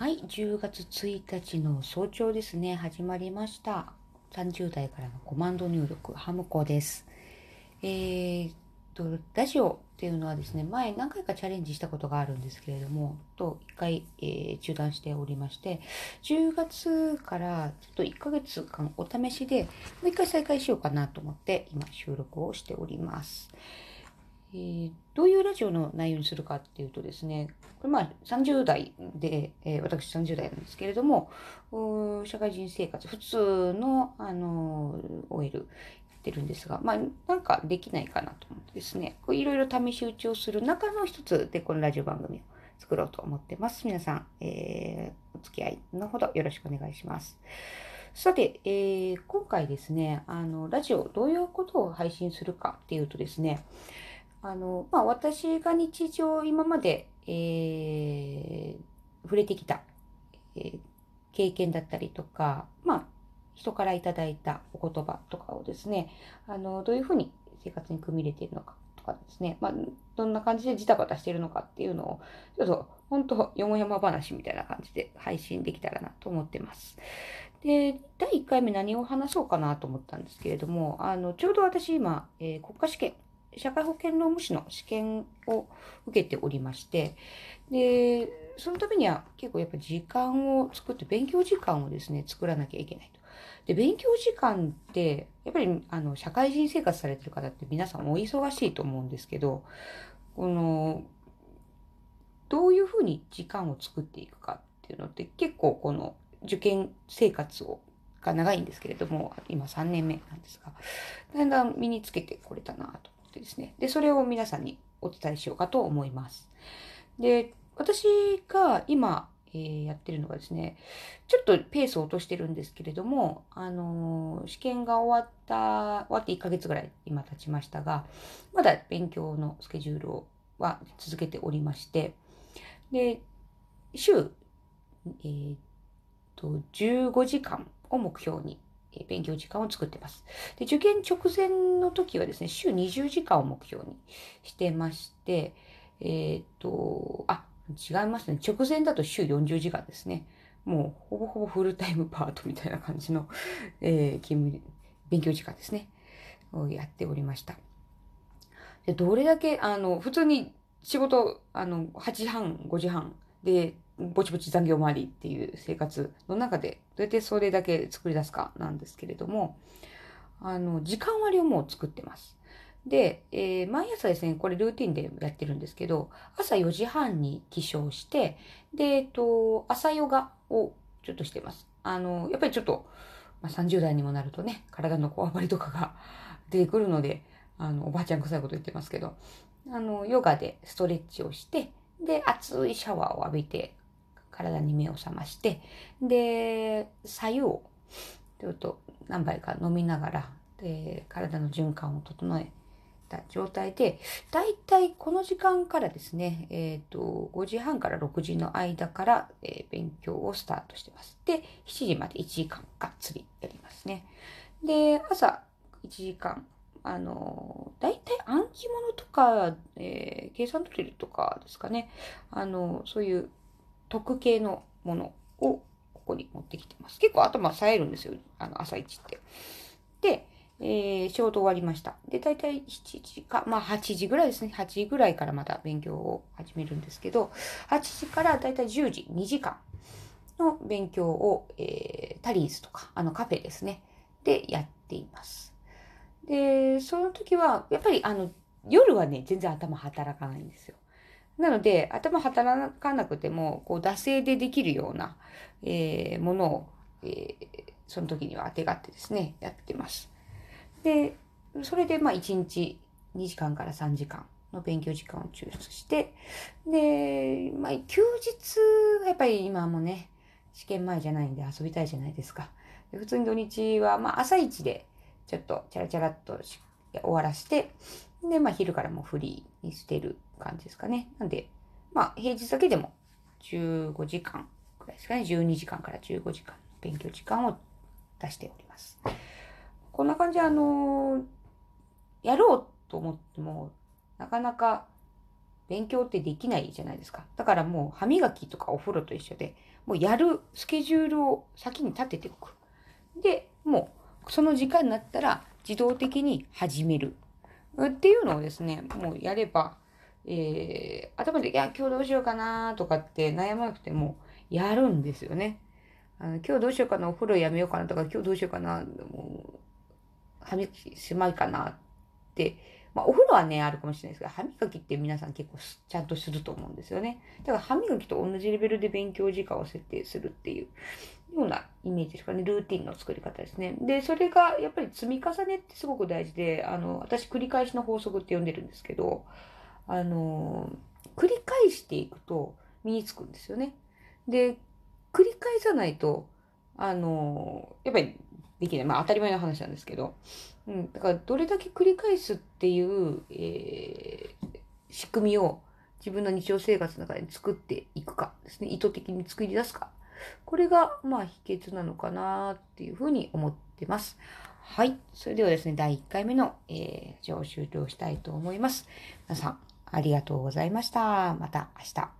はい、10月1日の早朝ですね、始まりました。30代からのコマンド入力、ハムコです。えーっと、ラジオっていうのはですね、前何回かチャレンジしたことがあるんですけれども、と1回、えー中断しておりまして、10月からちょっと1ヶ月間お試しで、もう一回再開しようかなと思って、今収録をしております。えーどういうラジオの内容にするかっていうとですね、これまあ30代で、えー私30代なんですけれども、社会人生活、普通の、あのー OL やってるんですが、まあなんかできないかなと思ってですね、こういろいろ試し打ちをする中の一つでこのラジオ番組を作ろうと思ってます。皆さん、えーお付き合いのほどよろしくお願いします。さて、えー今回ですね、あの、ラジオ、どういうことを配信するかっていうとですね、あの、まあ、私が日常今まで、えー触れてきた、えー経験だったりとか、まあ、人からいただいたお言葉とかをですね、あの、どういうふうに生活に組み入れているのかとかですね、まあ、どんな感じでジタバタしているのかっていうのを、ちょっと、本当よもやま話みたいな感じで配信できたらなと思ってます。で、第1回目何を話そうかなと思ったんですけれども、あの、ちょうど私今、えー国家試験、社会保険労務士の試験を受けておりまして、で、そのためには結構やっぱ時間を作って、勉強時間をですね、作らなきゃいけないと。で、勉強時間って、やっぱりあの、社会人生活されてる方って皆さんお忙しいと思うんですけど、この、どういうふうに時間を作っていくかっていうのって結構この受験生活をが長いんですけれども、今3年目なんですが、だんだん身につけてこれたなとてですね。で、それを皆さんにお伝えしようかと思います。で、私が今、えーやってるのがですね、ちょっとペースを落としてるんですけれども、あのー試験が終わった、終わって1ヶ月ぐらい今経ちましたが、まだ勉強のスケジュールをは続けておりまして、で、週、えーっと、15時間を目標に、勉強時間を作ってます。で、受験直前の時はですね、週20時間を目標にしてまして、えーっと、あ、違いますね。直前だと週40時間ですね。もう、ほぼほぼフルタイムパートみたいな感じの、えー勤務、勉強時間ですね。をやっておりました。で、どれだけ、あの、普通に仕事、あの、8時半、5時半で、ぼちぼち残業回りっていう生活の中で、どうやってそれだけ作り出すかなんですけれども、あの、時間割をもう作ってます。で、えー毎朝ですね、これルーティンでやってるんですけど、朝4時半に起床して、で、えっと、朝ヨガをちょっとしてます。あの、やっぱりちょっと、まあ、30代にもなるとね、体のこわばりとかが出てくるので、あの、おばあちゃん臭いこと言ってますけど、あの、ヨガでストレッチをして、で、熱いシャワーを浴びて、体に目を覚まして、で、左右をちょっと何杯か飲みながら、で、体の循環を整えた状態で、だいたいこの時間からですね、えっ、と、5時半から6時の間から、えー勉強をスタートしてます。で、7時まで1時間がっつりやりますね。で、朝1時間、あの、だいたい暗記物とか、えー計算ドリルとかですかね。あの、そういう特系のものをここに持ってきてます。結構頭冴えるんですよ。あの、朝一って。で、えー仕事終わりました。で、大体7時か、まあ8時ぐらいですね。8時ぐらいからまた勉強を始めるんですけど、8時から大体10時、2時間の勉強を、えータリーズとか、あのカフェですね。で、やっています。で、その時は、やっぱりあの、夜はね、全然頭働かないんですよ。なので、頭働かなくても、こう、惰性でできるような、えーものを、えーその時にはあてがってですね、やってます。で、それで、まあ、1日2時間から3時間の勉強時間を抽出して、で、まあ、休日、やっぱり今もね、試験前じゃないんで遊びたいじゃないですか。で普通に土日は、まあ、朝一で、ちょっと、チャラチャラっと終わらして、で、まあ、昼からもうフリーにしてる感じですかね。なんで、まあ、平日だけでも15時間くらいですかね。12時間から15時間勉強時間を出しております。こんな感じで、あのやろうと思っても、なかなか勉強ってできないじゃないですか。だからもう歯磨きとかお風呂と一緒で、もうやるスケジュールを先に立てておく。で、もうその時間になったら自動的に始める。っていうのをですね、もうやれば、えー、頭で、いや、今日どうしようかなとかって悩まなくても、やるんですよね。あの今日どうしようかな、お風呂やめようかなとか、今日どうしようかな、もう、歯磨きしまいかなって、まあ、お風呂はね、あるかもしれないですけど、歯磨きって皆さん結構ちゃんとすると思うんですよね。だから歯磨きと同じレベルで勉強時間を設定するっていうようなイメージですかね。ルーティンの作り方ですね。で、それがやっぱり積み重ねってすごく大事で、あの、私繰り返しの法則って呼んでるんですけど、あの、繰り返していくと身につくんですよね。で、繰り返さないと、あの、やっぱりできない。まあ当たり前の話なんですけど、うん、だからどれだけ繰り返すっていう、えー、仕組みを自分の日常生活の中で作っていくかですね。意図的に作り出すか。これが、まあ、秘訣なのかなっていうふうに思ってます。はい。それではですね、第1回目の、えー、を終了したいと思います。皆さん、ありがとうございました。また明日。